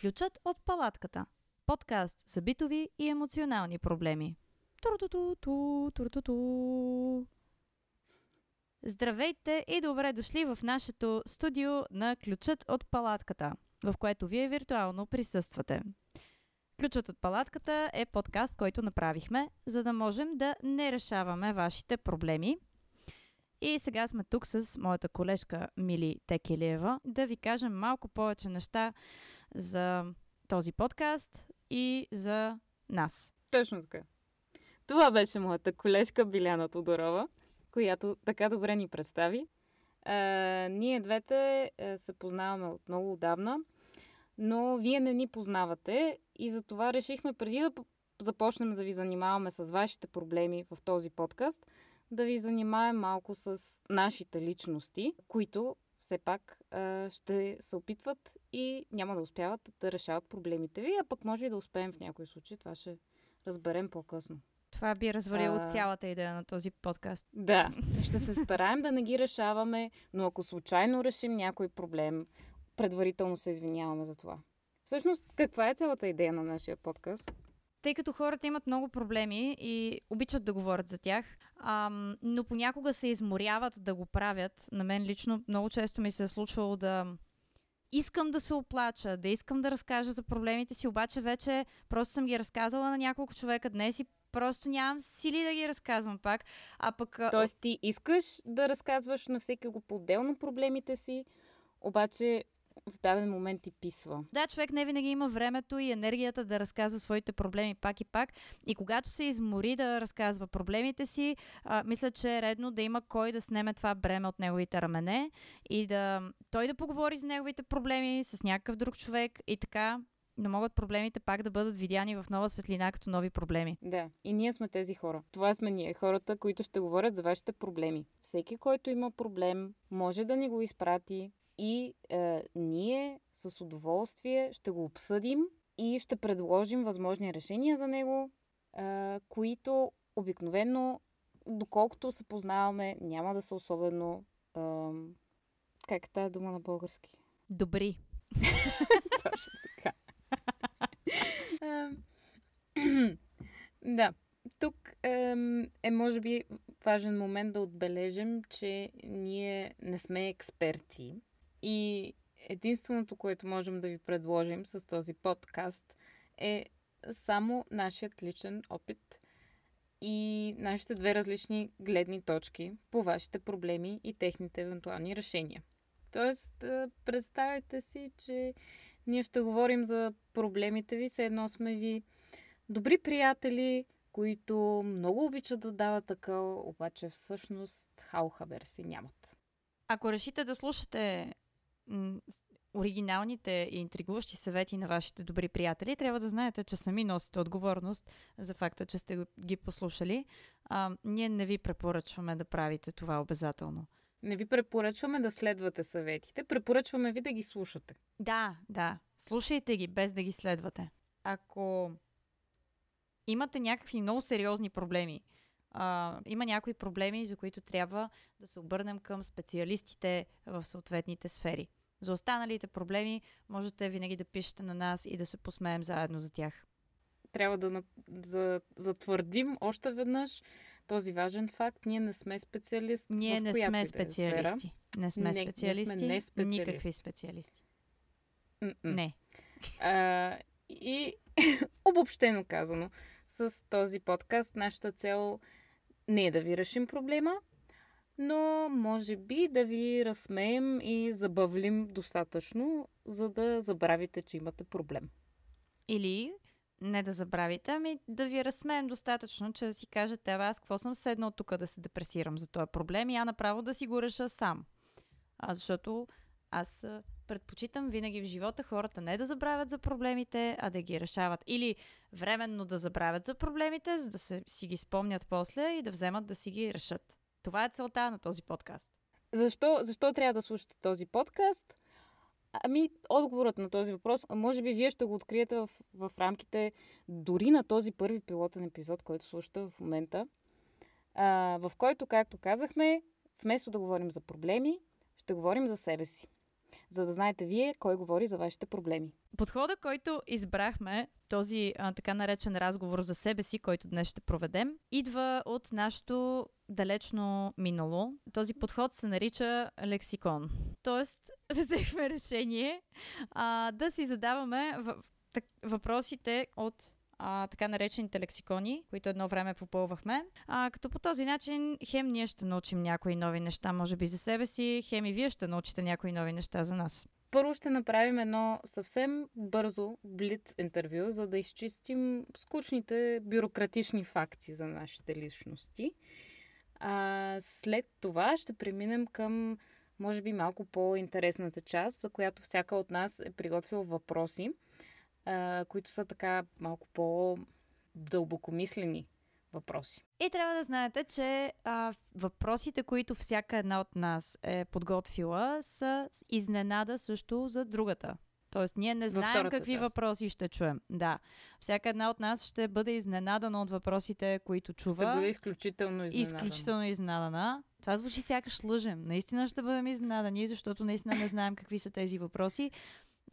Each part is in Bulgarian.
Ключът от палатката. Подкаст за битови и емоционални проблеми. Здравейте и добре дошли в нашето студио на Ключът от палатката, в което вие виртуално присъствате. Ключът от палатката е подкаст, който направихме, за да можем да не решаваме вашите проблеми, и сега сме тук с моята колежка Мили Текелиева да ви кажем малко повече неща за този подкаст и за нас. Точно така. Това беше моята колежка Биляна Тодорова, която така добре ни представи. А, ние двете се познаваме от много отдавна, но вие не ни познавате и затова решихме преди да започнем да ви занимаваме с вашите проблеми в този подкаст – да ви занимаем малко с нашите личности, които все пак ще се опитват и няма да успяват да решават проблемите ви, а пък може и да успеем в някои случаи. Това ще разберем по-късно. Това би развалило а... цялата идея на този подкаст. Да, ще се стараем да не ги решаваме, но ако случайно решим някой проблем, предварително се извиняваме за това. Всъщност, каква е цялата идея на нашия подкаст? Тъй като хората имат много проблеми и обичат да говорят за тях, ам, но понякога се изморяват да го правят. На мен лично много често ми се е случвало да искам да се оплача, да искам да разкажа за проблемите си, обаче вече просто съм ги разказала на няколко човека днес и просто нямам сили да ги разказвам пак. А пък... Тоест ти искаш да разказваш на всеки го по-отделно проблемите си, обаче в даден момент ти писва. Да, човек не винаги има времето и енергията да разказва своите проблеми пак и пак. И когато се измори да разказва проблемите си, а, мисля, че е редно да има кой да снеме това бреме от неговите рамене и да той да поговори за неговите проблеми с някакъв друг човек и така не могат проблемите пак да бъдат видяни в нова светлина като нови проблеми. Да, и ние сме тези хора. Това сме ние, хората, които ще говорят за вашите проблеми. Всеки, който има проблем, може да ни го изпрати и е, ние с удоволствие ще го обсъдим и ще предложим възможни решения за него, е, които обикновено, доколкото се познаваме, няма да са особено. Е, как е тази дума на български? Добри. Точно така. да. Тук е, е, може би, важен момент да отбележим, че ние не сме експерти и единственото, което можем да ви предложим с този подкаст е само нашият личен опит и нашите две различни гледни точки по вашите проблеми и техните евентуални решения. Тоест, представете си, че ние ще говорим за проблемите ви, все едно сме ви добри приятели, които много обичат да дават така, обаче всъщност хауха версии нямат. Ако решите да слушате м- оригиналните и интригуващи съвети на вашите добри приятели, трябва да знаете, че сами носите отговорност за факта, че сте ги послушали. А, ние не ви препоръчваме да правите това обязателно. Не ви препоръчваме да следвате съветите, препоръчваме ви да ги слушате. Да, да. Слушайте ги, без да ги следвате. Ако имате някакви много сериозни проблеми, а, има някои проблеми, за които трябва да се обърнем към специалистите в съответните сфери. За останалите проблеми можете винаги да пишете на нас и да се посмеем заедно за тях. Трябва да за, затвърдим още веднъж този важен факт. Ние не сме специалисти. Ние не сме специалисти. Не сме не, специалисти. Не, не сме специалисти. Никакви специалисти. Mm-mm. Не. А, и обобщено казано, с този подкаст нашата цел не да ви решим проблема, но може би да ви разсмеем и забавлим достатъчно, за да забравите, че имате проблем. Или не да забравите, ами да ви разсмеем достатъчно, че да си кажете, аз какво съм седнал тук да се депресирам за този проблем и я направо да си го реша сам. А защото аз предпочитам винаги в живота хората не да забравят за проблемите, а да ги решават. Или временно да забравят за проблемите, за да се, си ги спомнят после и да вземат да си ги решат. Това е целта на този подкаст. Защо, защо трябва да слушате този подкаст? Ами, отговорът на този въпрос, може би вие ще го откриете в, в рамките дори на този първи пилотен епизод, който слушате в момента, а, в който, както казахме, вместо да говорим за проблеми, ще говорим за себе си. За да знаете вие кой говори за вашите проблеми. Подхода, който избрахме, този а, така наречен разговор за себе си, който днес ще проведем, идва от нашето далечно минало. Този подход се нарича лексикон. Тоест, взехме решение а, да си задаваме въпросите от а, така наречените лексикони, които едно време попълвахме. А, като по този начин хем ние ще научим някои нови неща, може би за себе си, хем и вие ще научите някои нови неща за нас. Първо ще направим едно съвсем бързо блиц интервю, за да изчистим скучните бюрократични факти за нашите личности. А, след това ще преминем към, може би, малко по-интересната част, за която всяка от нас е приготвила въпроси а, които са така малко по-дълбокомислени въпроси. И трябва да знаете, че а, въпросите, които всяка една от нас е подготвила, са изненада също за другата. Тоест, ние не знаем какви част. въпроси ще чуем. Да. Всяка една от нас ще бъде изненадана от въпросите, които чува. Ще бъде изключително изненадана. Изключително изненадана. Това звучи сякаш лъжем. Наистина ще бъдем изненадани, защото наистина не знаем какви са тези въпроси.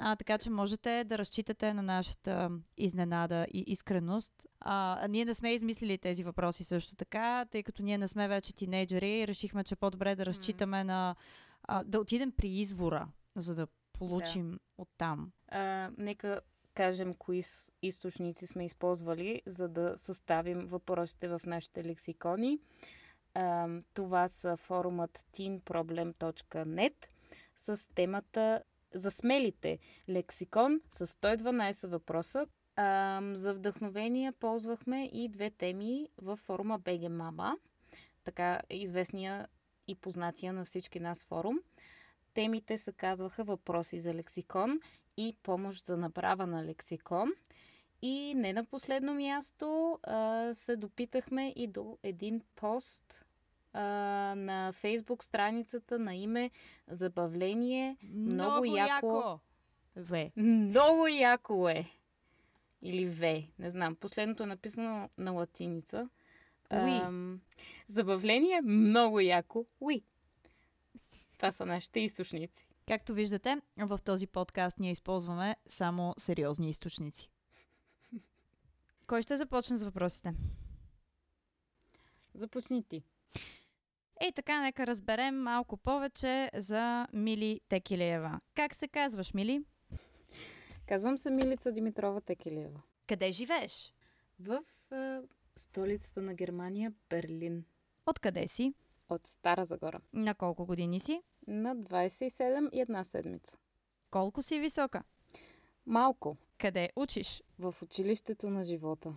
А, така че можете да разчитате на нашата изненада и искреност. А, ние не сме измислили тези въпроси също така, тъй като ние не сме вече тинейджери. Решихме, че по-добре да разчитаме mm. на... А, да отидем при извора, за да получим да. оттам. А, нека кажем кои източници сме използвали, за да съставим въпросите в нашите лексикони. А, това са форумът teenproblem.net с темата за смелите лексикон с 112 въпроса. А, за вдъхновение ползвахме и две теми в форума BG Mama, така известния и познатия на всички нас форум. Темите се казваха въпроси за лексикон и помощ за направа на лексикон. И не на последно място а, се допитахме и до един пост а, на фейсбук страницата на име Забавление. Много, Много яко. яко. В. Много яко е. Или В. Не знам. Последното е написано на латиница. Уи. забавление. Много яко. Уи. Това са нашите източници. Както виждате, в този подкаст ние използваме само сериозни източници. Кой ще започне с въпросите? Започни ти. И така, нека разберем малко повече за Мили Текилиева. Как се казваш, Мили? Казвам се Милица Димитрова Текилиева. Къде живееш? В е, столицата на Германия, Берлин. Откъде си? От Стара Загора. На колко години си? На 27 и една седмица. Колко си висока? Малко. Къде учиш? В училището на живота.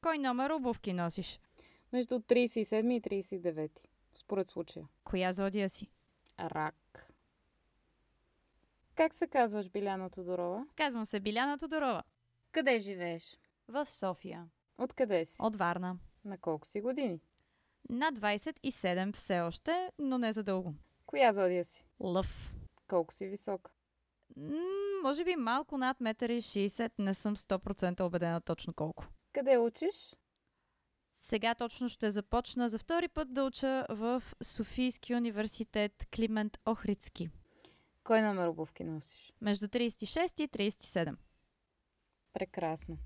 Кой номер обувки носиш? Между 37 и 39 според случая. Коя зодия си? Рак. Как се казваш, Биляна Тодорова? Казвам се Биляна Тодорова. Къде живееш? В София. Откъде си? От Варна. На колко си години? На 27 все още, но не за дълго. Коя зодия си? Лъв. Колко си висок? М- може би малко над 1,60 м, не съм 100% убедена точно колко. Къде учиш? Сега точно ще започна за втори път да уча в Софийски университет Климент Охридски. Кой номер обувки носиш? Между 36 и 37. Прекрасно.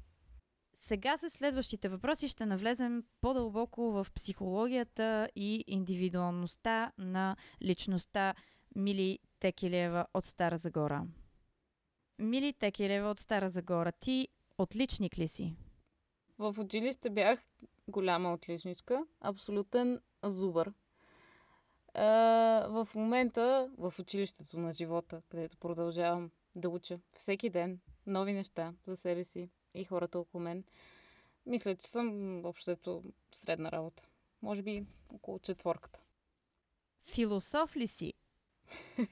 Сега с следващите въпроси ще навлезем по-дълбоко в психологията и индивидуалността на личността Мили Текилева от Стара Загора. Мили Текилева от Стара Загора, ти отличник ли си? В училище бях голяма отличничка, абсолютен зубър. А, в момента в училището на живота, където продължавам да уча всеки ден нови неща за себе си и хората около мен, мисля, че съм общото средна работа. Може би около четворката. Философ ли си?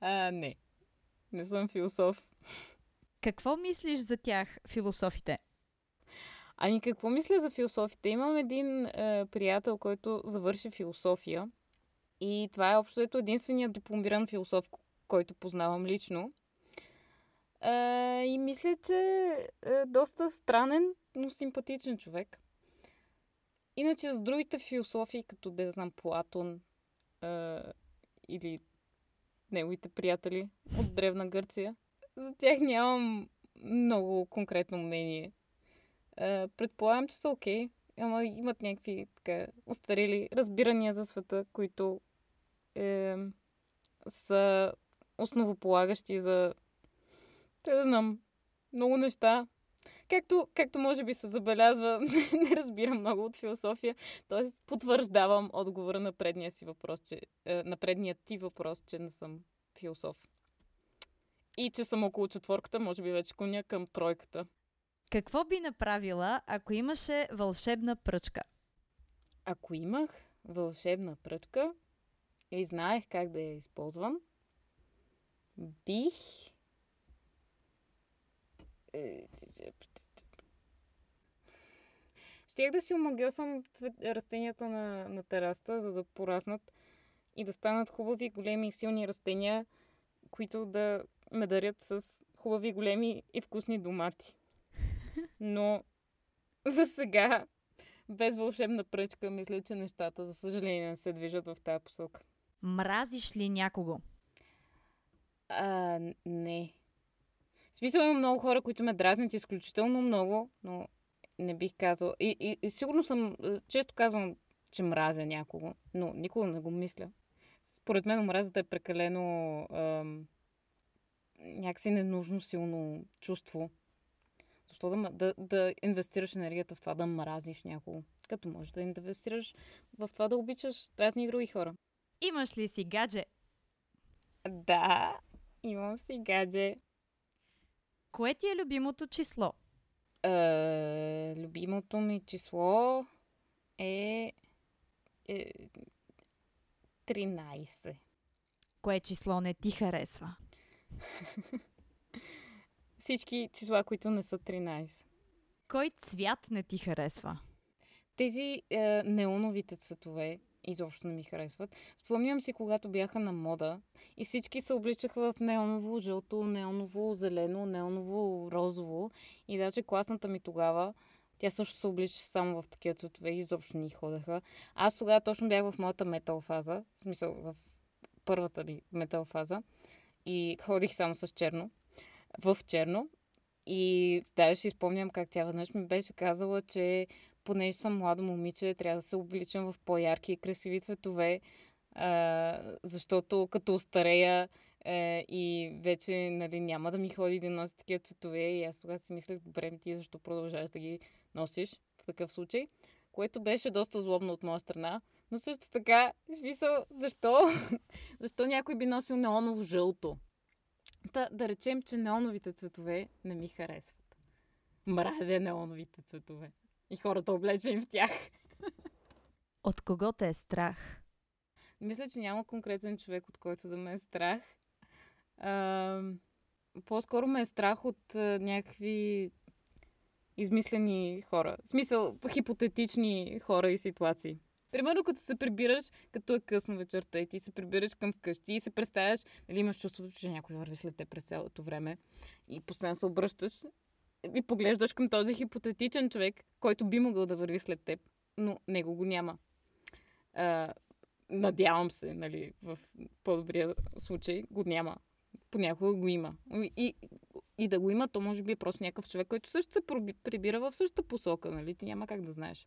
а, не. Не съм философ. Какво мислиш за тях, философите? Ами какво мисля за философите? Имам един е, приятел, който завърши философия. И това е общо ето единственият дипломиран философ, който познавам лично. Е, и мисля, че е доста странен, но симпатичен човек. Иначе с другите философии, като да знам Платон е, или неговите приятели от Древна Гърция. За тях нямам много конкретно мнение. Предполагам, че са окей, ама имат някакви така устарели разбирания за света, които е, са основополагащи за, да знам, много неща. Както, както може би се забелязва, не разбирам много от философия, т.е. потвърждавам отговора на предния си въпрос, че, е, на предния ти въпрос, че не съм философ. И че съм около четворката, може би вече коня към тройката. Какво би направила, ако имаше вълшебна пръчка? Ако имах вълшебна пръчка и знаех как да я използвам, бих е, Щях да си омагьосам цвет... растенията на, на тераста, за да пораснат и да станат хубави, големи и силни растения, които да ме дарят с хубави, големи и вкусни домати. Но за сега, без вълшебна пръчка, мисля, че нещата, за съжаление, не се движат в тази посока. Мразиш ли някого? А, не. В смисъл има много хора, които ме дразнят изключително много, но не бих казал. И, и, и сигурно съм, често казвам, че мразя някого, но никога не го мисля. Според мен омразата е прекалено ам, някакси ненужно силно чувство. Защо да, да, да инвестираш енергията в това да мразиш някого? Като можеш да инвестираш в това да обичаш разни други хора. Имаш ли си гадже? Да, имам си гадже. Кое ти е любимото число? Е, любимото ми число е, е 13. Кое число не ти харесва? Всички числа, които не са 13. Кой цвят не ти харесва? Тези е, неоновите цветове изобщо не ми харесват. Спомням си, когато бяха на мода и всички се обличаха в неоново жълто, неоново зелено, неоново розово. И даже класната ми тогава, тя също се обличаше само в такива цветове и изобщо ни ходеха. Аз тогава точно бях в моята метал фаза, в смисъл в първата ми метал фаза и ходих само с черно, в черно. И даже си спомням как тя веднъж ми беше казала, че понеже съм младо момиче, трябва да се обличам в по-ярки и красиви цветове, а, защото като остарея е, и вече нали, няма да ми ходи да носи такива цветове и аз тогава си мислех, добре, ти защо продължаваш да ги носиш в такъв случай, което беше доста злобно от моя страна, но също така, в смисъл, защо? защо някой би носил неоново жълто? Та, да речем, че неоновите цветове не ми харесват. Мразя неоновите цветове и хората облечени в тях. От кого те е страх? Мисля, че няма конкретен човек, от който да ме е страх. А, по-скоро ме е страх от а, някакви измислени хора. В смисъл, хипотетични хора и ситуации. Примерно, като се прибираш, като е късно вечерта и ти се прибираш към вкъщи и се представяш, нали имаш чувството, че някой върви след теб през цялото време и постоянно се обръщаш и поглеждаш към този хипотетичен човек, който би могъл да върви след теб, но него го няма. А, надявам се, нали, в по-добрия случай го няма. Понякога го има. И, и да го има, то може би е просто някакъв човек, който също се прибира в същата посока, нали? Ти няма как да знаеш.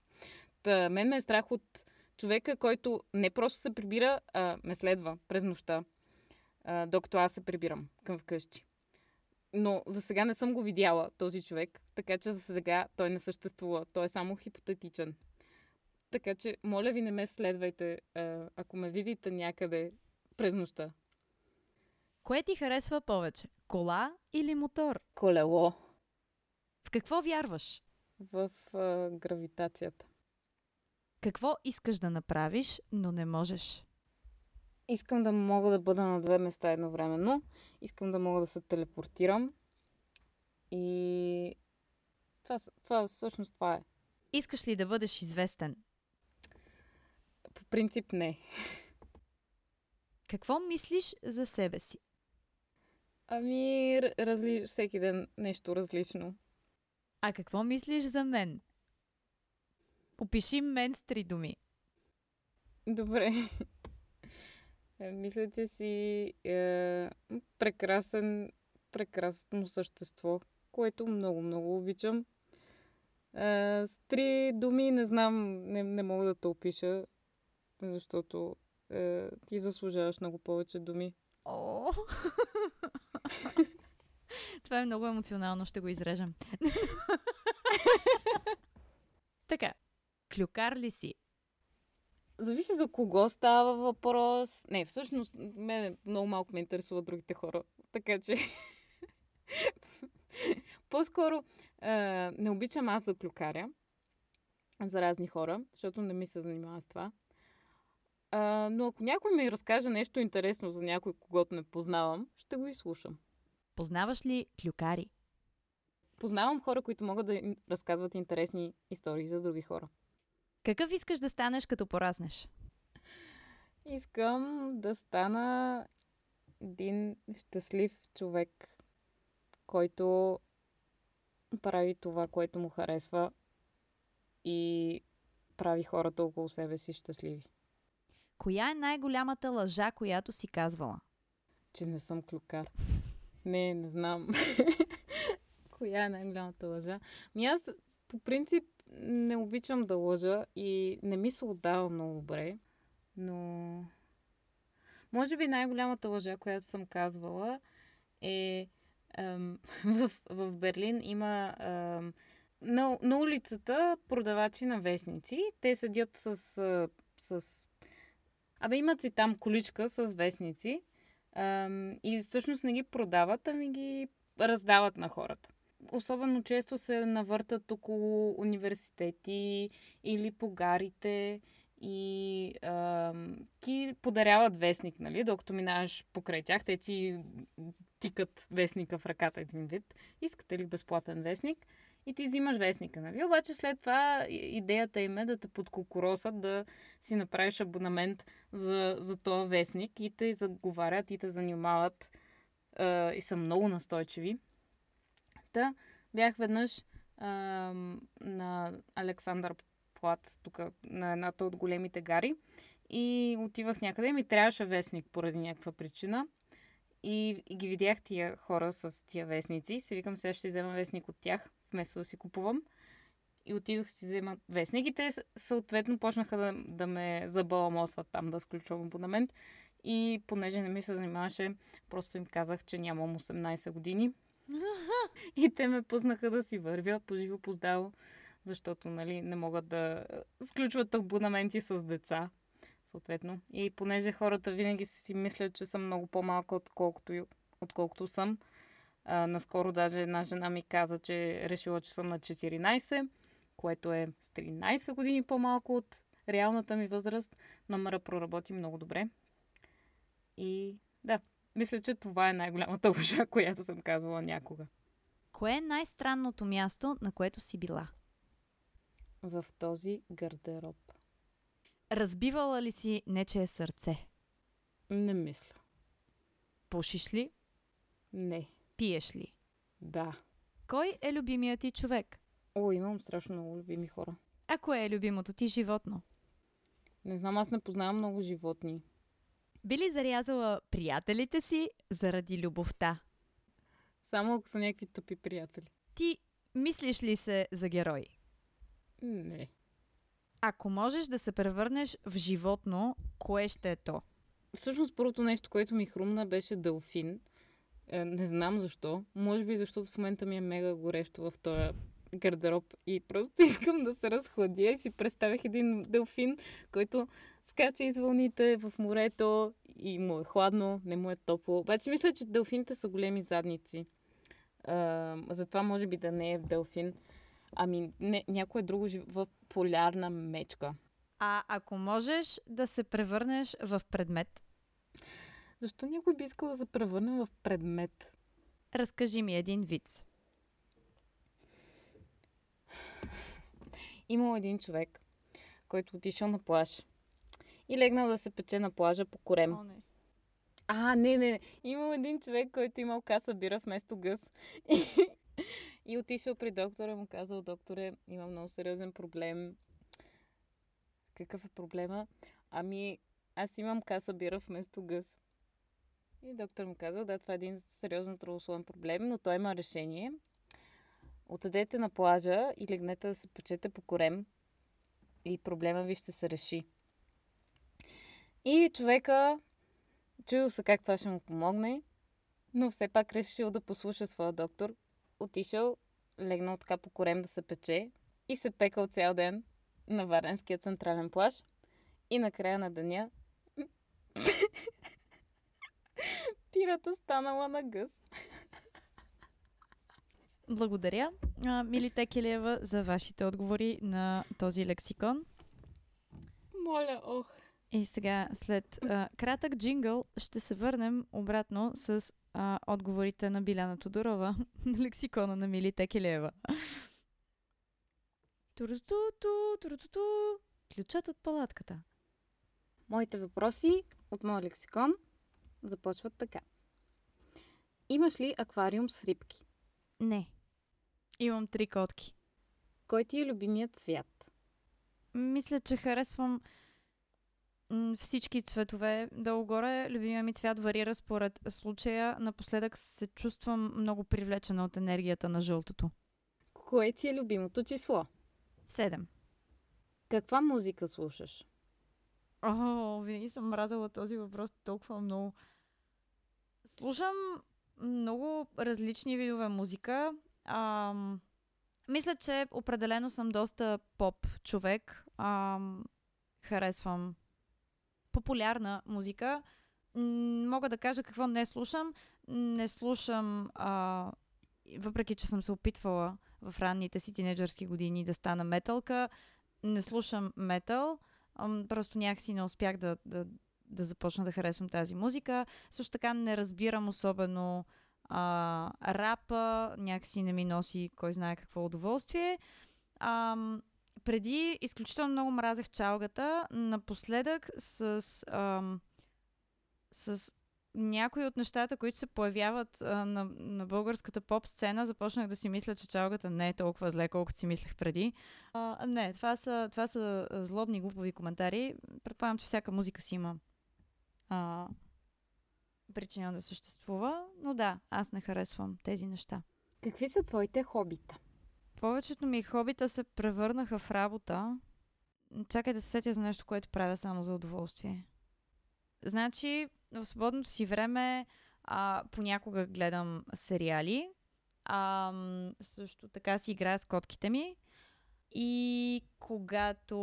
Та, мен ме е страх от човека, който не просто се прибира, а ме следва през нощта, а, докато аз се прибирам към вкъщи. Но за сега не съм го видяла този човек, така че за сега той не съществува. Той е само хипотетичен. Така че, моля ви, не ме следвайте, ако ме видите някъде през нощта. Кое ти харесва повече? Кола или мотор? Колело. В какво вярваш? В а, гравитацията. Какво искаш да направиш, но не можеш? Искам да мога да бъда на две места едновременно. Искам да мога да се телепортирам. И това, това всъщност това е. Искаш ли да бъдеш известен? По принцип не. Какво мислиш за себе си? Ами, разли... всеки ден нещо различно. А какво мислиш за мен? Опиши мен с три думи. Добре. Е, мисля, че си е, прекрасен, прекрасно същество, което много, много обичам. Е, с три думи не знам, не, не мога да те опиша, защото е, ти заслужаваш много повече думи. О! Това е много емоционално, ще го изрежем. така, клюкар ли си? Зависи за кого става въпрос. Не, всъщност, мен много малко ме интересуват другите хора. Така че... По-скоро е, не обичам аз да клюкаря за разни хора, защото не ми се занимава с това. А, но ако някой ми разкаже нещо интересно за някой, когато не познавам, ще го изслушам. Познаваш ли клюкари? Познавам хора, които могат да разказват интересни истории за други хора. Какъв искаш да станеш, като пораснеш? Искам да стана един щастлив човек, който прави това, което му харесва и прави хората около себе си щастливи. Коя е най-голямата лъжа, която си казвала? Че не съм клюкар. Не, не знам. Коя е най-голямата лъжа? Ми аз по принцип не обичам да лъжа и не ми се отдава много добре, но може би най-голямата лъжа, която съм казвала е ам, в, в Берлин има ам, на, на улицата продавачи на вестници. Те седят с, с Абе, имат си там количка с вестници ам, и всъщност не ги продават, ами ги раздават на хората. Особено често се навъртат около университети или по гарите и ам, ти подаряват вестник, нали? Докато минаваш покрай тях, те ти тикат вестника в ръката един вид. Искате ли безплатен вестник? и ти взимаш вестника, нали? Обаче след това идеята им е да те подкокоросат, да си направиш абонамент за, за този вестник и те заговарят и те занимават а, и са много настойчиви. Та бях веднъж а, на Александър Плат, тук на едната от големите гари и отивах някъде и ми трябваше вестник поради някаква причина. И, и ги видях тия хора с тия вестници. Се викам, сега ще взема вестник от тях вместо да си купувам. И отидох си взема вестник и те съответно почнаха да, да ме забаламосват там да сключвам абонамент. И понеже не ми се занимаваше, просто им казах, че нямам 18 години. и те ме пуснаха да си вървя по живо по здраво, защото нали, не могат да сключват абонаменти с деца. Съответно. И понеже хората винаги си мислят, че съм много по-малка, отколкото, отколкото съм, а, наскоро даже една жена ми каза, че е решила, че съм на 14, което е с 13 години по-малко от реалната ми възраст. Номера проработи много добре. И да, мисля, че това е най-голямата лъжа, която съм казвала някога. Кое е най-странното място, на което си била? В този гардероб. Разбивала ли си нечие сърце? Не мисля. Пушиш ли? Не. Пиеш ли? Да. Кой е любимият ти човек? О, имам страшно много любими хора. А кое е любимото ти животно? Не знам, аз не познавам много животни. Би ли зарязала приятелите си заради любовта? Само ако са някакви тъпи приятели. Ти мислиш ли се за герой? Не. Ако можеш да се превърнеш в животно, кое ще е то? Всъщност първото нещо, което ми хрумна беше дълфин. Е, не знам защо. Може би защото в момента ми е мега горещо в този гардероб и просто искам да се разхладя и си представях един делфин, който скача из вълните в морето и му е хладно, не му е топло. Обаче мисля, че делфините са големи задници. А, затова може би да не е в делфин. Ами не, някое друго в полярна мечка. А ако можеш да се превърнеш в предмет? Защо някой би искал да се превърне в предмет? Разкажи ми един вид. Имал един човек, който отишъл на плаж и легнал да се пече на плажа по корем. О, не. А, не, не, не. Имал един човек, който имал каса бира вместо гъс. И, и отишъл при доктора, му казал, докторе, имам много сериозен проблем. Какъв е проблема? Ами, аз имам каса бира вместо гъс. И доктор му казва, да, това е един сериозен здравословен проблем, но той има решение. Отидете на плажа и легнете да се печете по корем и проблема ви ще се реши. И човека чуил се как това ще му помогне, но все пак решил да послуша своя доктор. Отишъл, легнал така по корем да се пече и се пекал цял ден на Варенския централен плаж. И накрая на деня пирата станала на гъс. Благодаря, Мили Текелева, за вашите отговори на този лексикон. Моля, ох. И сега, след а, кратък джингъл, ще се върнем обратно с а, отговорите на Биляна Тодорова на лексикона на Мили Текелева. Турутуту, турутуту, ключът от палатката. Моите въпроси от моя лексикон започват така. Имаш ли аквариум с рибки? Не. Имам три котки. Кой ти е любимият цвят? Мисля, че харесвам всички цветове. Долу-горе любимия ми цвят варира според случая. Напоследък се чувствам много привлечена от енергията на жълтото. Кое ти е любимото число? Седем. Каква музика слушаш? О, винаги съм мразала този въпрос толкова много. Слушам много различни видове музика. Ам, мисля, че определено съм доста поп човек. Ам, харесвам популярна музика. Мога да кажа какво не слушам. Не слушам, а, въпреки че съм се опитвала в ранните си тинейджърски години да стана металка, не слушам метал. Просто някакси не успях да, да, да започна да харесвам тази музика. Също така не разбирам особено а, рапа, някакси не ми носи кой знае какво удоволствие. Ам, преди изключително много мразех чалгата, напоследък с, ам, с някои от нещата, които се появяват а, на, на българската поп сцена, започнах да си мисля, че чалгата не е толкова зле, колкото си мислех преди. А, не, това са, това са злобни, глупови коментари. Предполагам, че всяка музика си има а, причина да съществува, но да, аз не харесвам тези неща. Какви са твоите хобита? Повечето ми хобита се превърнаха в работа. Чакай да се сетя за нещо, което правя само за удоволствие. Значи, в свободното си време а, понякога гледам сериали. А, също така си играя с котките ми. И когато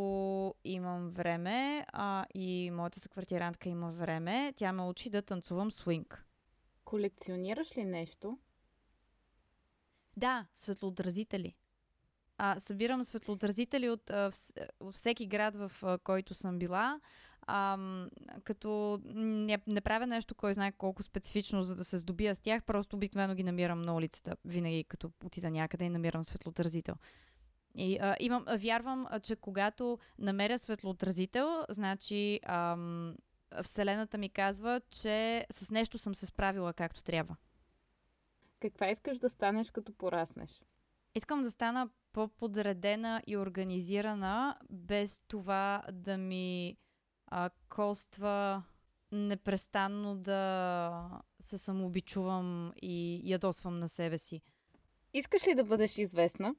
имам време а, и моята съквартирантка има време, тя ме учи да танцувам свинг. Колекционираш ли нещо? Да, светлоотразители. А, събирам светлоотразители от а, всеки град, в а, който съм била. А, като не, не правя нещо, кой знае колко специфично, за да се здобия с тях, просто обикновено ги намирам на улицата. Винаги като отида някъде и намирам светлоотразител. И а, имам, вярвам, че когато намеря светлоотразител, значи ам, Вселената ми казва, че с нещо съм се справила както трябва. Каква искаш да станеш като пораснеш? Искам да стана по-подредена и организирана, без това да ми а, коства непрестанно да се самообичувам и ядосвам на себе си. Искаш ли да бъдеш известна?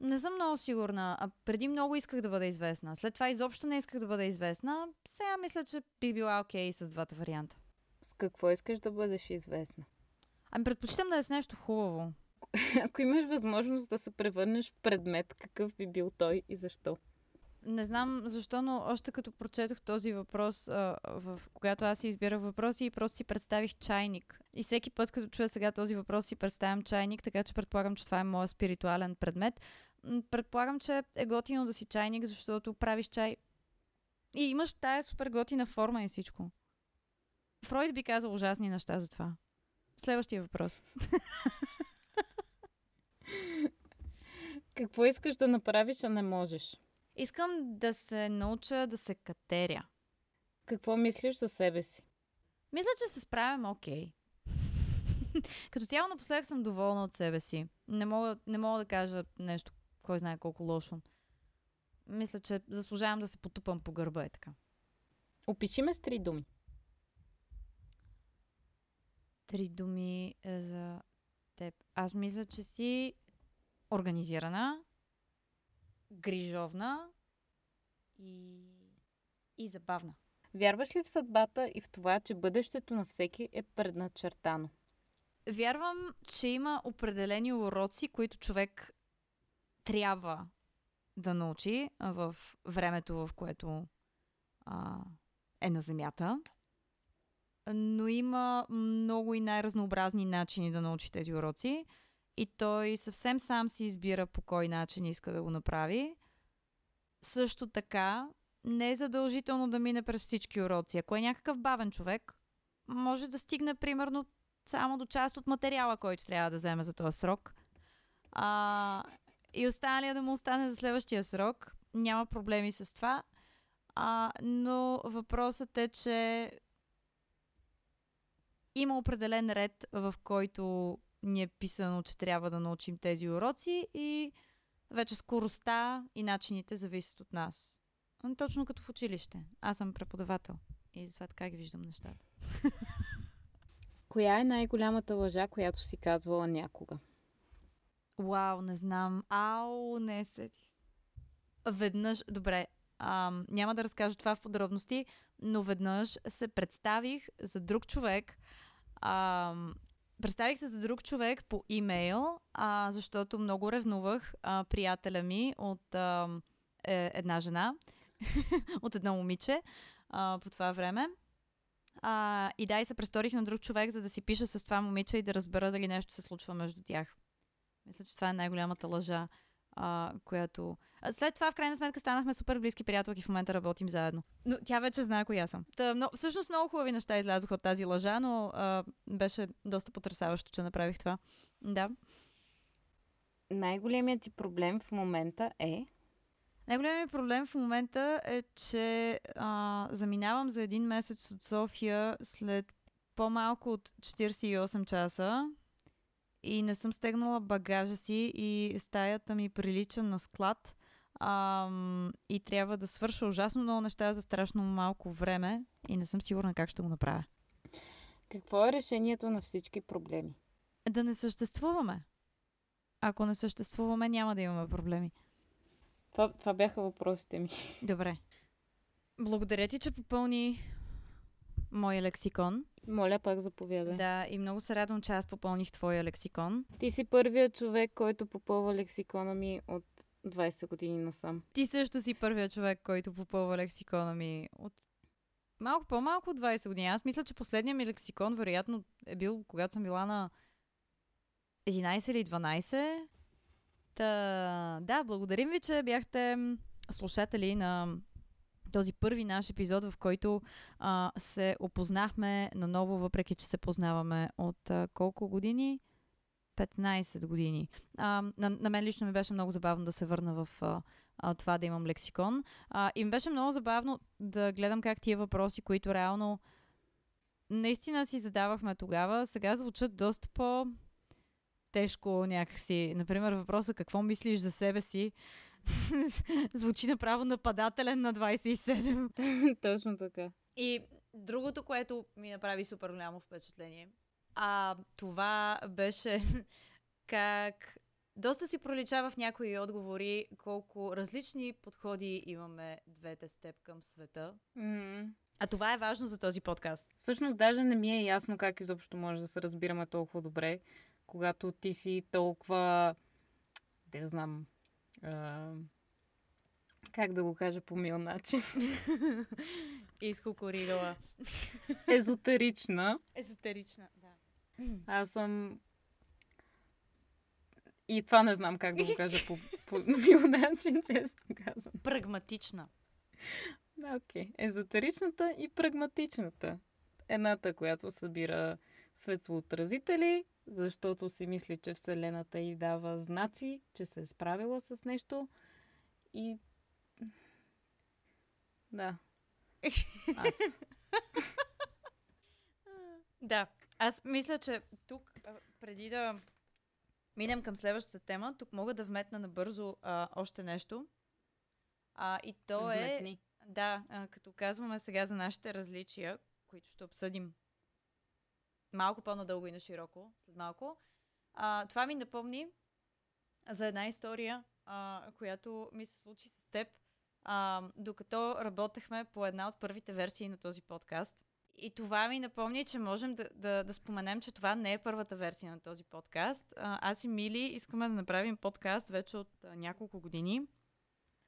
Не съм много сигурна. А преди много исках да бъда известна. След това изобщо не исках да бъда известна. Сега мисля, че би била окей с двата варианта. С какво искаш да бъдеш известна? Ами предпочитам да е с нещо хубаво. Ако имаш възможност да се превърнеш в предмет, какъв би бил той и защо? Не знам защо, но още като прочетох този въпрос, а, в, когато аз си избирах въпроси и просто си представих чайник. И всеки път, като чуя сега този въпрос, си представям чайник, така че предполагам, че това е моят спиритуален предмет. Предполагам, че е готино да си чайник, защото правиш чай и имаш тая супер готина форма и всичко. Фройд би казал ужасни неща за това. Следващия въпрос. Какво искаш да направиш, а не можеш? Искам да се науча да се катеря. Какво мислиш за себе си? Мисля, че се справям окей. Като цяло напоследък съм доволна от себе си. Не мога, не мога да кажа нещо, кой знае колко лошо. Мисля, че заслужавам да се потупам по гърба е така. Опиши ме с три думи. Три думи е, за теб. Аз мисля, че си организирана, грижовна и, и забавна. Вярваш ли в съдбата и в това, че бъдещето на всеки е предначертано? Вярвам, че има определени уроци, които човек трябва да научи в времето, в което а, е на Земята. Но има много и най-разнообразни начини да научи тези уроци. И той съвсем сам си избира по кой начин иска да го направи. Също така, не е задължително да мине през всички уроци. Ако е някакъв бавен човек, може да стигне примерно само до част от материала, който трябва да вземе за този срок. А, и останалия да му остане за следващия срок. Няма проблеми с това. А, но въпросът е, че има определен ред, в който ни е писано, че трябва да научим тези уроци и вече скоростта и начините зависят от нас. Точно като в училище. Аз съм преподавател и затова така ги виждам нещата. Коя е най-голямата лъжа, която си казвала някога? Вау, не знам. Ау, не се. Веднъж, добре, ам, няма да разкажа това в подробности, но веднъж се представих за друг човек. Ам, представих се за друг човек по имейл, а, защото много ревнувах а, приятеля ми от а, е, една жена, от едно момиче а, по това време. А, и да, и се престорих на друг човек, за да си пиша с това момиче и да разбера дали нещо се случва между тях. Мисля, че това е най-голямата лъжа, а, която... А след това, в крайна сметка, станахме супер близки приятелки и в момента работим заедно. Но тя вече знае коя съм. Та, но, всъщност много хубави неща излязоха от тази лъжа, но а, беше доста потрясаващо, че направих това. Да. Най-големият ти проблем в момента е... Най-големият проблем в момента е, че а, заминавам за един месец от София след по-малко от 48 часа и не съм стегнала багажа си и стаята ми прилича на склад ам, и трябва да свърша ужасно много неща за страшно малко време и не съм сигурна как ще го направя. Какво е решението на всички проблеми? Да не съществуваме. Ако не съществуваме, няма да имаме проблеми. Това, това бяха въпросите ми. Добре. Благодаря ти, че попълни моя лексикон. Моля, пак заповядай. Да, и много се радвам, че аз попълних твоя лексикон. Ти си първият човек, който попълва лексикона ми от 20 години насам. Ти също си първият човек, който попълва лексикона ми от малко по-малко от 20 години. Аз мисля, че последният ми лексикон вероятно е бил, когато съм била на 11 или 12. Та, да, благодарим ви, че бяхте слушатели на този първи наш епизод, в който а, се опознахме наново, въпреки че се познаваме от а, колко години? 15 години. А, на, на мен лично ми беше много забавно да се върна в а, а, това да имам лексикон. А, и ми беше много забавно да гледам как тия въпроси, които реално наистина си задавахме тогава, сега звучат доста по тежко някакси. Например, въпроса какво мислиш за себе си звучи направо нападателен на 27. Точно така. И другото, което ми направи супер голямо впечатление, а това беше как доста си проличава в някои отговори колко различни подходи имаме двете степ към света. Mm. А това е важно за този подкаст. Всъщност, даже не ми е ясно как изобщо може да се разбираме толкова добре, когато ти си толкова, да не знам, а, как да го кажа по мил начин? Изкукоригала. Езотерична. Езотерична, да. Аз съм... И това не знам как да го кажа по, по мил начин, често казвам. Прагматична. Окей. Okay. Езотеричната и прагматичната. Едната, която събира светлоотразители, защото си мисли, че Вселената й дава знаци, че се е справила с нещо. И... Да. Аз. да. Аз мисля, че тук, преди да минем към следващата тема, тук мога да вметна набързо а, още нещо. А, и то Вметни. е... Да, а, като казваме сега за нашите различия, които ще обсъдим малко по-надълго и на широко, след малко, а, това ми напомни за една история, а, която ми се случи с теб, а, докато работехме по една от първите версии на този подкаст. И това ми напомни, че можем да, да, да споменем, че това не е първата версия на този подкаст. А, аз и Мили искаме да направим подкаст вече от а, няколко години.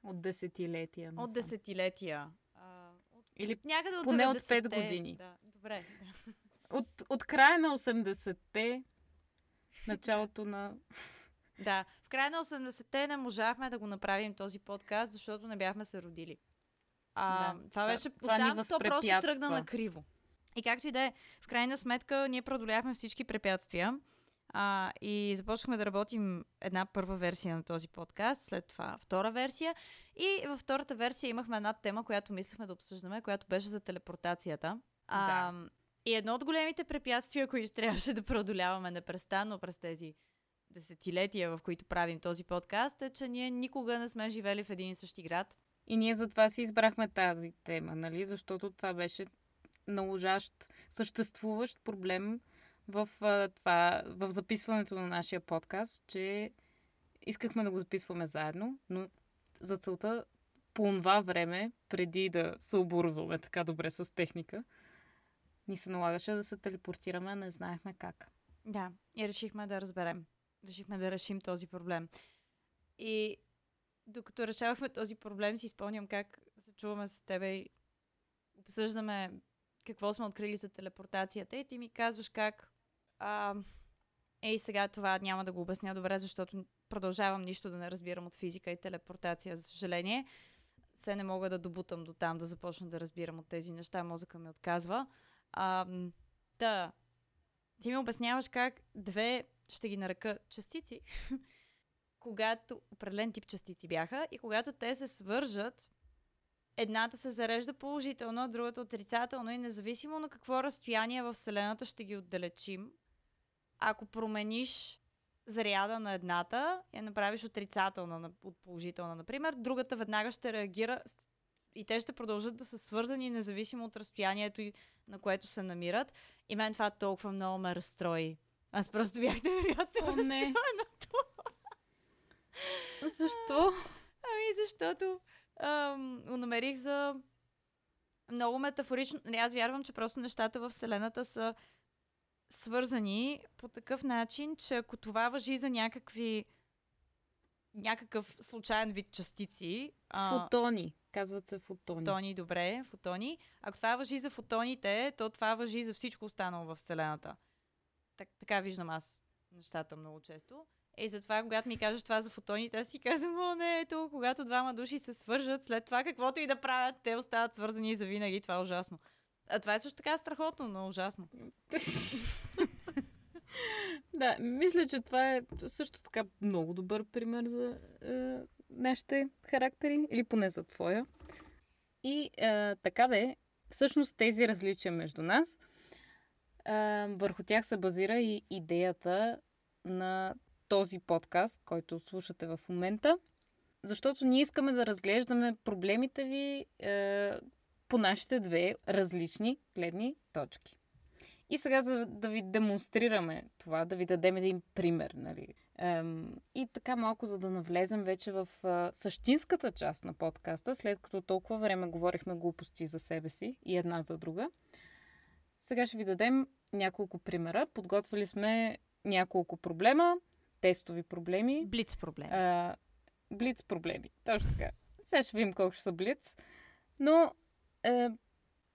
От десетилетия. От десетилетия. А, от, Или някъде от поне от 90-те. 5 години. Да, добре. От, от края на 80-те, началото на... Да, в края на 80-те не можахме да го направим този подкаст, защото не бяхме се родили. А, Да, това, беше това оттам, то просто тръгна на криво. И както и да е, в крайна сметка ние преодоляхме всички препятствия а, и започнахме да работим една първа версия на този подкаст, след това втора версия. И във втората версия имахме една тема, която мислехме да обсъждаме, която беше за телепортацията. А, И едно от големите препятствия, които трябваше да преодоляваме непрестанно през тези десетилетия, в които правим този подкаст, е, че ние никога не сме живели в един и същи град. И ние затова си избрахме тази тема, нали? Защото това беше наложащ, съществуващ проблем в, това, в записването на нашия подкаст, че искахме да го записваме заедно, но за целта по това време, преди да се оборудваме така добре с техника, ни се налагаше да се телепортираме, не знаехме как. Да, и решихме да разберем. Решихме да решим този проблем. И докато решавахме този проблем, си спомням как се чуваме с тебе и обсъждаме какво сме открили за телепортацията и ти ми казваш как а, ей сега това няма да го обясня добре, защото продължавам нищо да не разбирам от физика и телепортация, за съжаление. Се не мога да добутам до там да започна да разбирам от тези неща, мозъка ми отказва. А, да, ти ми обясняваш как две, ще ги нарека частици, когато определен тип частици бяха и когато те се свържат, едната се зарежда положително, другата отрицателно и независимо на какво разстояние в Вселената ще ги отдалечим, ако промениш заряда на едната, я направиш отрицателна на- от положителна, например, другата веднага ще реагира и те ще продължат да са свързани независимо от разстоянието, на което се намират. И мен това толкова много ме разстрои. Аз просто бях невероятно О, не. Защо? Ами, защото ам, намерих за много метафорично. Нали, Аз вярвам, че просто нещата в Вселената са свързани по такъв начин, че ако това въжи за някакви някакъв случайен вид частици, Фотони. Казват се фотони. фотони, добре, фотони. Ако това въжи за фотоните, то това въжи за всичко останало в Вселената. Так, така виждам аз нещата много често. И затова, когато ми кажеш това за фотоните, аз си казвам, о, не, ето, когато двама души се свържат, след това каквото и да правят, те остават свързани за винаги. Това е ужасно. А това е също така страхотно, но ужасно. Да, мисля, че това е също така много добър пример за е, нашите характери, или поне за твоя. И е, така да е, всъщност тези различия между нас, е, върху тях се базира и идеята на този подкаст, който слушате в момента, защото ние искаме да разглеждаме проблемите ви е, по нашите две различни гледни точки. И сега, за да ви демонстрираме това, да ви дадем един пример, нали? Ем, и така малко, за да навлезем вече в а, същинската част на подкаста, след като толкова време говорихме глупости за себе си и една за друга. Сега ще ви дадем няколко примера. Подготвили сме няколко проблема, тестови проблеми, Блиц проблем. а, блиц проблеми. Точно така. Сега ще видим колко ще са блиц. Но е,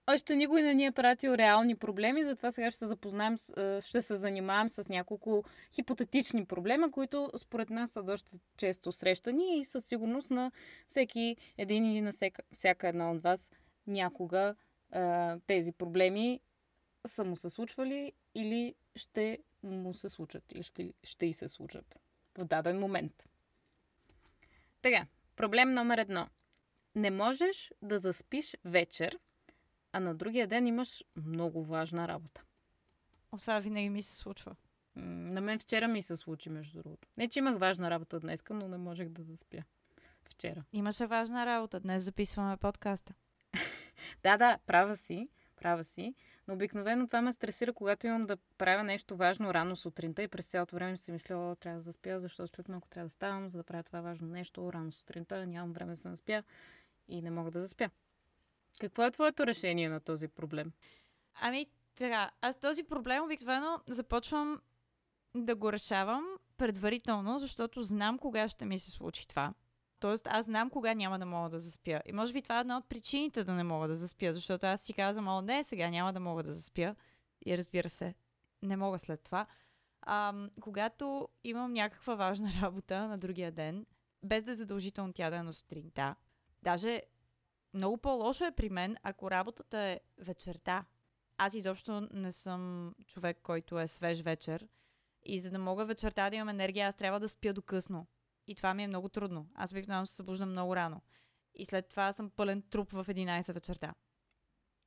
още никой не ни е пратил реални проблеми, затова сега ще се запознаем, ще се занимавам с няколко хипотетични проблема, които според нас са доста често срещани и със сигурност на всеки един или на всяка, една от вас някога тези проблеми са му се случвали или ще му се случат, или ще, ще и се случат в даден момент. Така, проблем номер едно. Не можеш да заспиш вечер, а на другия ден имаш много важна работа. О, това винаги ми се случва. М, На мен вчера ми се случи, между другото. Не, че имах важна работа днес, но не можех да заспя. Вчера. Имаше важна работа. Днес записваме подкаста. Да, да, права си, права си. Но обикновено това ме стресира, когато имам да правя нещо важно рано сутринта и през цялото време си мисля, о, трябва да заспя, защото след малко трябва да ставам, за да правя това важно нещо рано сутринта, нямам време да се наспя и не мога да заспя. Какво е твоето решение на този проблем? Ами, така, аз този проблем обикновено започвам да го решавам предварително, защото знам кога ще ми се случи това. Тоест, аз знам кога няма да мога да заспя. И може би това е една от причините да не мога да заспя, защото аз си казвам, о, не, сега няма да мога да заспя. И разбира се, не мога след това. А, когато имам някаква важна работа на другия ден, без да е задължително тя да е на сутринта, даже много по-лошо е при мен, ако работата е вечерта. Аз изобщо не съм човек, който е свеж вечер. И за да мога вечерта да имам енергия, аз трябва да спя до късно. И това ми е много трудно. Аз обикновено се събуждам много рано. И след това съм пълен труп в 11 вечерта.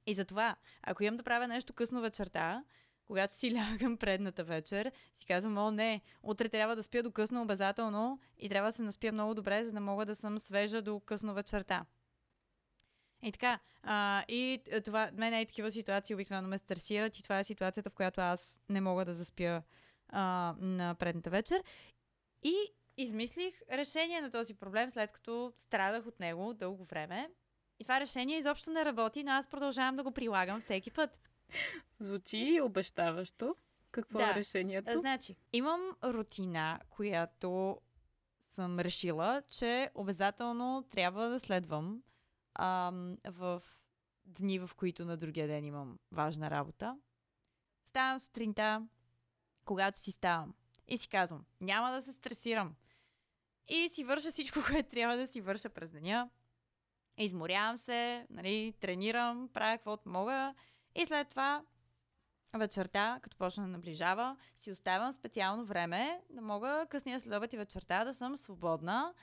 И затова, ако имам да правя нещо късно вечерта, когато си лягам предната вечер, си казвам, о не, утре трябва да спя до късно обязателно и трябва да се наспя много добре, за да мога да съм свежа до късно вечерта. И така, а, и това, мен е такива ситуации обикновено ме стресират и това е ситуацията, в която аз не мога да заспя а, на предната вечер. И измислих решение на този проблем, след като страдах от него дълго време. И това решение изобщо не работи, но аз продължавам да го прилагам всеки път. Звучи обещаващо. Какво да. е решението? Значи, имам рутина, която съм решила, че обязателно трябва да следвам ам, в дни, в които на другия ден имам важна работа. Ставам сутринта, когато си ставам. И си казвам, няма да се стресирам. И си върша всичко, което трябва да си върша през деня. Изморявам се, нали, тренирам, правя каквото мога. И след това вечерта, като почна да наближава, си оставям специално време да мога късния следобед и вечерта да съм свободна,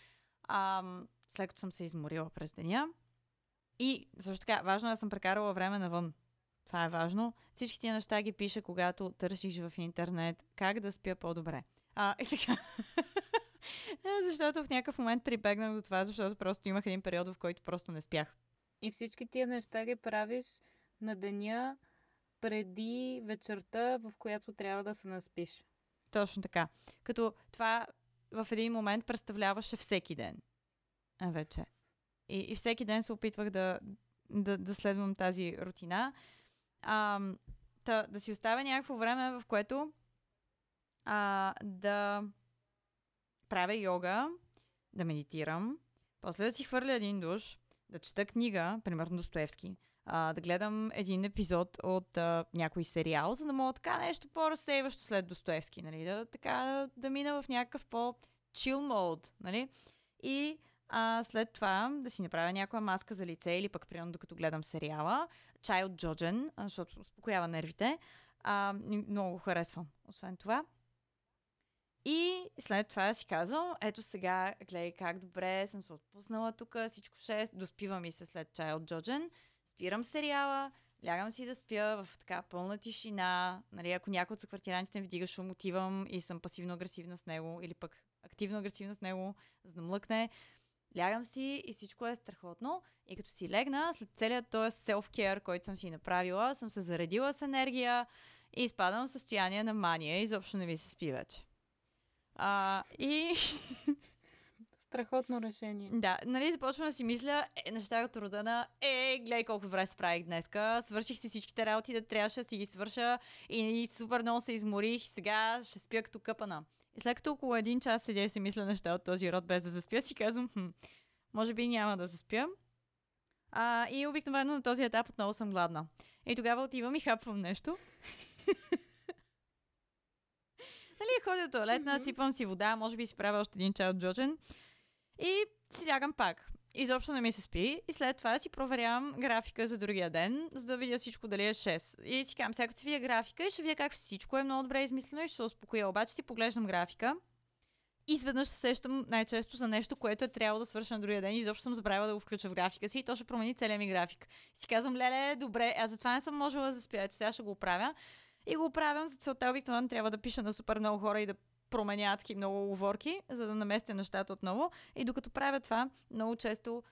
ам, след като съм се изморила през деня. И също така, важно е да съм прекарала време навън. Това е важно. Всички тия неща ги пиша, когато търсиш в интернет как да спя по-добре. А, и така. защото в някакъв момент прибегнах до това, защото просто имах един период, в който просто не спях. И всички тия неща ги правиш на деня преди вечерта, в която трябва да се наспиш. Точно така. Като това в един момент представляваше всеки ден. А вече. И, и всеки ден се опитвах да, да, да следвам тази рутина. А, та, да си оставя някакво време, в което а, да правя йога, да медитирам, после да си хвърля един душ, да чета книга, примерно Достоевски, а, да гледам един епизод от а, някой сериал, за да мога така нещо по-разсейващо след Достоевски, нали? Да, така, да, да мина в някакъв по-чил мод, нали? И а, след това да си направя някоя маска за лице или пък, примерно, докато гледам сериала, чай от Джоджен, защото успокоява нервите. А, много го харесвам, освен това. И след това си казвам, ето сега, гледай как добре съм се отпуснала тук, всичко 6, доспива ми се след чай от Джоджен, спирам сериала, лягам си да спя в така пълна тишина, нали, ако някой от съквартирантите ми вдига шум, отивам и съм пасивно-агресивна с него, или пък активно-агресивна с него, за да млъкне. Лягам си и всичко е страхотно. И като си легна, след целият този self-care, който съм си направила, съм се заредила с енергия и изпадам в състояние на мания. Изобщо не ми се спи вече. А, и... Страхотно решение. Да, нали, започвам да си мисля е, неща като рода на е, гледай колко добре справих днеска, свърших си всичките работи, да трябваше да си ги свърша и супер много се изморих и сега ще спя като къпана. И след като около един час седя и си мисля неща от този род без да заспя, си казвам, хм, може би няма да заспя. А, и обикновено на този етап отново съм гладна. И тогава отивам и хапвам нещо. нали, ходя до туалетна, mm-hmm. сипвам си вода, може би си правя още един чай от Джоджен. И си лягам пак. Изобщо не ми се спи и след това си проверявам графика за другия ден, за да видя всичко дали е 6. И си казвам, сега си видя графика и ще видя как всичко е много добре измислено и ще се успокоя. Обаче си поглеждам графика изведнъж се сещам най-често за нещо, което е трябвало да свърша на другия ден и изобщо съм забравила да го включа в графика си и то ще промени целият ми график. И си казвам, леле, добре, аз затова не съм можела да заспя, ето сега ще го оправя. И го оправям за целта обикновено трябва да пиша на супер много хора и да променя адски много оговорки, за да наместя нещата отново. И докато правя това, много често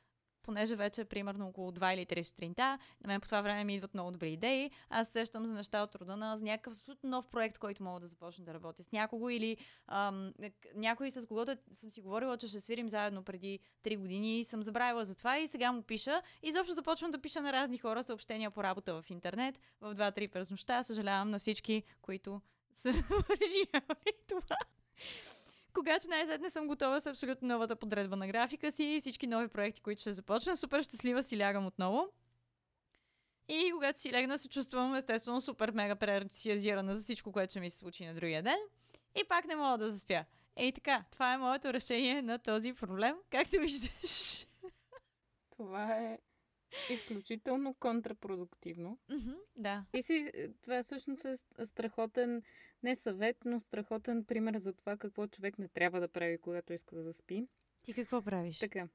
понеже вече е примерно около 2 или 3 сутринта, на мен по това време ми идват много добри идеи. Аз сещам за неща от рода на за някакъв абсолютно нов проект, който мога да започна да работя с някого или ам, някой с когото съм си говорила, че ще свирим заедно преди 3 години и съм забравила за това и сега му пиша. И заобщо започвам да пиша на разни хора съобщения по работа в интернет в 2-3 през нощта. Съжалявам на всички, които са режимали това. Когато най-сетне съм готова с абсолютно новата подредба на графика си и всички нови проекти, които ще започна, супер щастлива си лягам отново. И когато си легна, се чувствам естествено супер мега преентусиазирана за всичко, което ще ми се случи на другия ден. И пак не мога да заспя. Ей така, това е моето решение на този проблем. Както виждаш. Това е изключително контрапродуктивно. Mm-hmm, да. И си, това всъщност е страхотен, не съвет, но страхотен пример за това какво човек не трябва да прави, когато иска да заспи. Ти какво правиш? Така.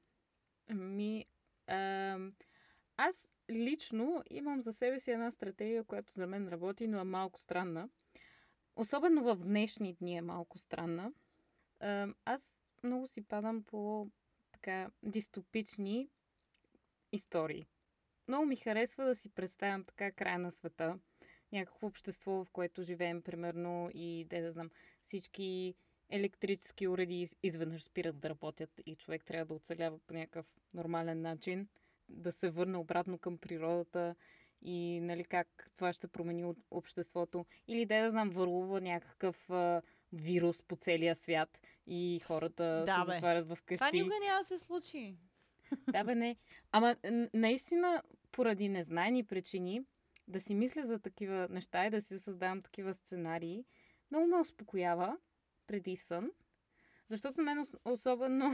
Ми, а, аз лично имам за себе си една стратегия, която за мен работи, но е малко странна. Особено в днешни дни е малко странна. А, аз много си падам по така дистопични истории. Много ми харесва да си представям така края на света. Някакво общество, в което живеем, примерно, и де да знам, всички електрически уреди изведнъж спират да работят и човек трябва да оцелява по някакъв нормален начин, да се върне обратно към природата и нали, как това ще промени обществото. Или да, да знам, върлува някакъв а, вирус по целия свят и хората да, се бе. затварят в къщи. Това никога няма да се случи. Да, бе, не. Ама наистина, поради незнайни причини, да си мисля за такива неща и да си създавам такива сценарии, много ме успокоява преди сън. Защото мен особено...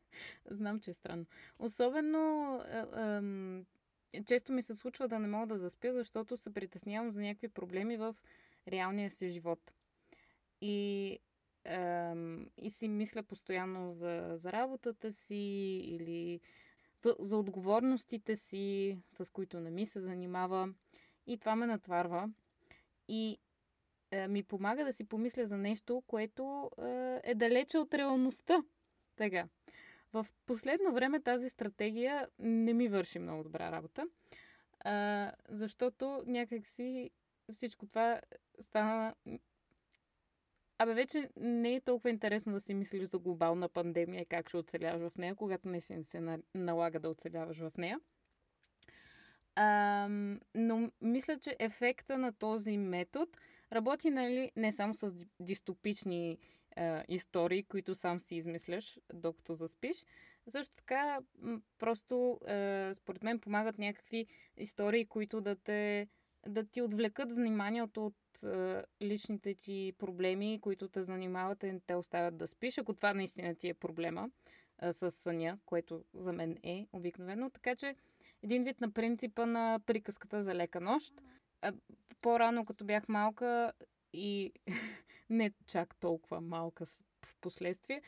Знам, че е странно. Особено е, е, често ми се случва да не мога да заспя, защото се притеснявам за някакви проблеми в реалния си живот. И и си мисля постоянно за, за работата си или за, за отговорностите си, с които не ми се занимава. И това ме натварва. И е, ми помага да си помисля за нещо, което е, е далече от реалността. Така. В последно време тази стратегия не ми върши много добра работа, е, защото някакси всичко това стана Абе, вече не е толкова интересно да си мислиш за глобална пандемия и как ще оцеляваш в нея, когато не се, се налага да оцеляваш в нея. А, но мисля, че ефекта на този метод работи нали, не само с дистопични а, истории, които сам си измисляш, докато заспиш. Също така, просто а, според мен помагат някакви истории, които да те да ти отвлекат вниманието от е, личните ти проблеми, които те занимават и те оставят да спиш, ако това наистина ти е проблема е, с съня, което за мен е обикновено. Така че един вид на принципа на приказката за лека нощ. Е, по-рано, като бях малка и не чак толкова малка в последствие,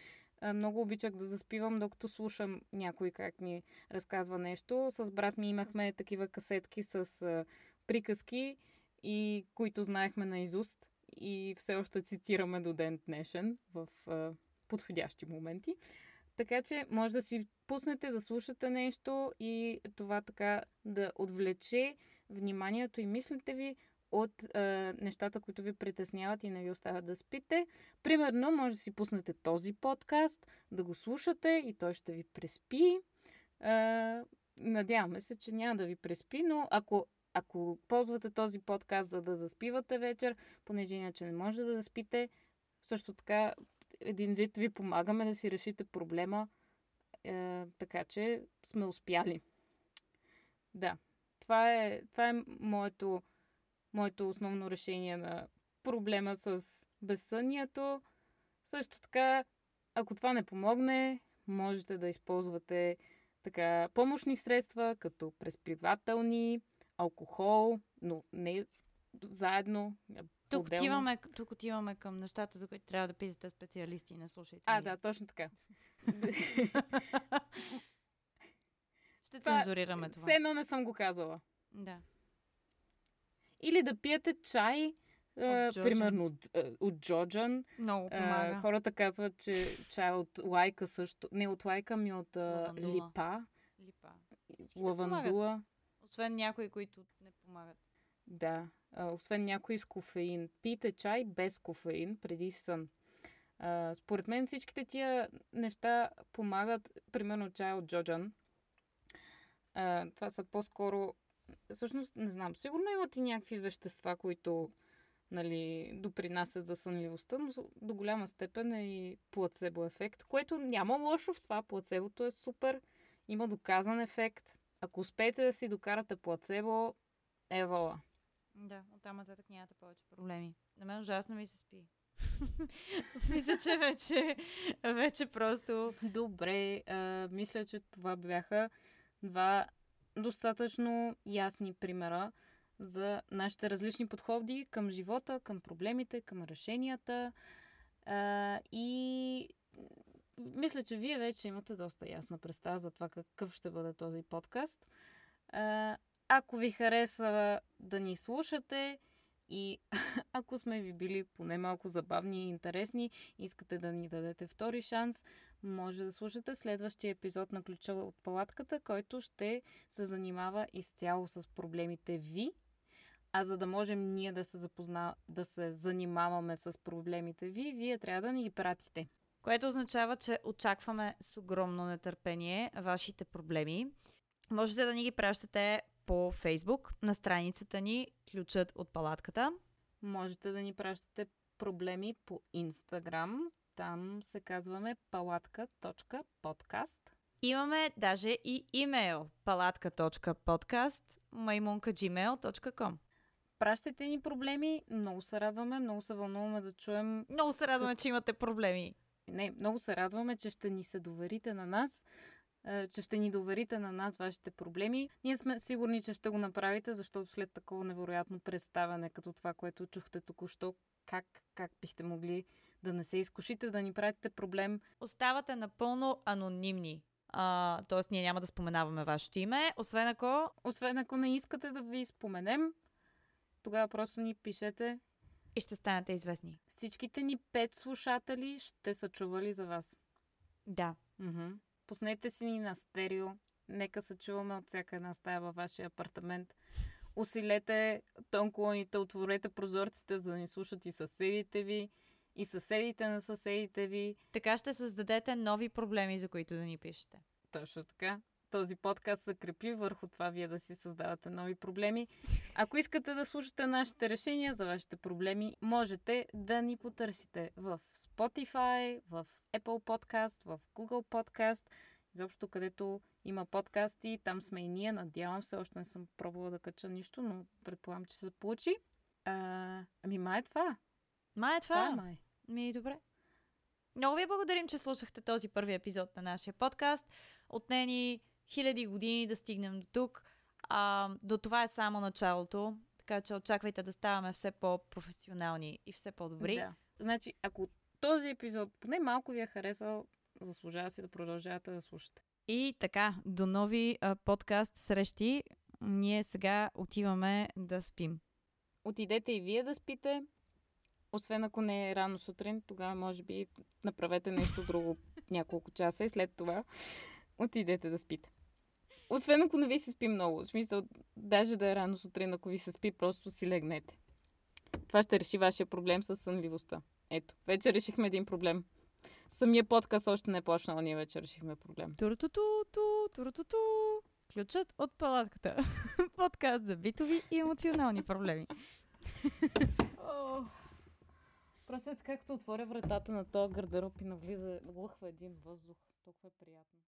много обичах да заспивам, докато слушам някой как ми разказва нещо. С брат ми имахме такива касетки с приказки, и които знаехме на изуст и все още цитираме до ден днешен в а, подходящи моменти. Така че може да си пуснете да слушате нещо и това така да отвлече вниманието и мислите ви от е, нещата, които ви притесняват и не ви оставят да спите. Примерно, може да си пуснете този подкаст, да го слушате и той ще ви преспи. Е, надяваме се, че няма да ви преспи, но ако ако ползвате този подкаст за да заспивате вечер, понеже иначе не може да заспите, също така един вид ви помагаме да си решите проблема, е, така че сме успяли. Да, това е, това е моето, моето основно решение на проблема с безсънието. Също така, ако това не помогне, можете да използвате така помощни средства, като преспивателни, алкохол, но не заедно. Тук отиваме, тук отиваме към нещата, за които трябва да питате специалисти и не слушайте. А, да, точно така. Ще това, цензурираме това. Все едно не съм го казала. Да. Или да пиете чай, Uh, примерно от, от Джоджан. Много помага. Uh, хората казват, че чай от лайка също. Не от лайка, ми от uh, липа. Липа. лавандула. Освен някои, които не помагат. Да, освен някои с кофеин. Пийте чай без кофеин преди сън. Според мен всичките тия неща помагат, примерно чай от Джоджан. Това са по-скоро... Всъщност, не знам, сигурно имат и някакви вещества, които нали, допринасят за сънливостта, но до голяма степен е и плацебо ефект, което няма лошо в това. Плацебото е супер, има доказан ефект. Ако успеете да си докарате плацебо, евала. Да, оттам нататък нямате повече проблеми. На мен ужасно ми се спи. мисля, че вече, вече просто... Добре, а, мисля, че това бяха два достатъчно ясни примера за нашите различни подходи към живота, към проблемите, към решенията. А, и мисля, че вие вече имате доста ясна представа за това какъв ще бъде този подкаст. Ако ви хареса да ни слушате и ако сме ви били поне малко забавни и интересни, искате да ни дадете втори шанс, може да слушате следващия епизод на Ключа от палатката, който ще се занимава изцяло с проблемите ви. А за да можем ние да се запозна, да се занимаваме с проблемите ви, вие трябва да ни ги пратите. Което означава, че очакваме с огромно нетърпение вашите проблеми. Можете да ни ги пращате по Фейсбук на страницата ни Ключът от палатката. Можете да ни пращате проблеми по Инстаграм. Там се казваме палатка.подкаст. Имаме даже и имейл палатка.подкаст maimunka.gmail.com Пращайте ни проблеми, много се радваме, много се вълнуваме да чуем. Много се радваме, че имате проблеми. Не, много се радваме, че ще ни се доверите на нас, че ще ни доверите на нас вашите проблеми. Ние сме сигурни, че ще го направите, защото след такова невероятно представяне, като това, което чухте току-що, как, как бихте могли да не се изкушите, да ни пратите проблем. Оставате напълно анонимни. А, тоест, ние няма да споменаваме вашето име, освен ако... Освен ако не искате да ви споменем, тогава просто ни пишете. И ще станете известни. Всичките ни пет слушатели ще са чували за вас. Да. Mm-hmm. Пуснете си ни на стерео. Нека се чуваме от всяка една стая във вашия апартамент. Усилете тонколоните, отворете прозорците, за да ни слушат и съседите ви, и съседите на съседите ви. Така ще създадете нови проблеми, за които да ни пишете. Точно така този подкаст се крепи върху това вие да си създавате нови проблеми. Ако искате да слушате нашите решения за вашите проблеми, можете да ни потърсите в Spotify, в Apple Podcast, в Google Podcast, изобщо където има подкасти, там сме и ние, надявам се, още не съм пробвала да кача нищо, но предполагам, че се получи. А, ами май е това. Май е това. това е май. Ми, добре. Много ви благодарим, че слушахте този първи епизод на нашия подкаст. Отне ни хиляди години да стигнем до тук. А, до това е само началото, така че очаквайте да ставаме все по-професионални и все по-добри. Да. Значи, ако този епизод поне малко ви е харесал, заслужава си да продължавате да слушате. И така, до нови а, подкаст срещи. Ние сега отиваме да спим. Отидете и вие да спите. Освен ако не е рано сутрин, тогава може би направете нещо друго няколко часа и след това отидете да спите. Освен ако не ви се спи много. В смисъл, даже да е рано сутрин, ако ви се спи, просто си легнете. Това ще реши вашия проблем с сънливостта. Ето, вече решихме един проблем. Самия подкаст още не е почнал, ние вече решихме проблем. Турутуту, турутуту. Ключът от палатката. Подкаст за битови и емоционални проблеми. Просто е така, като отворя вратата на този гардероб и навлиза, лъхва един въздух. Толкова е приятно.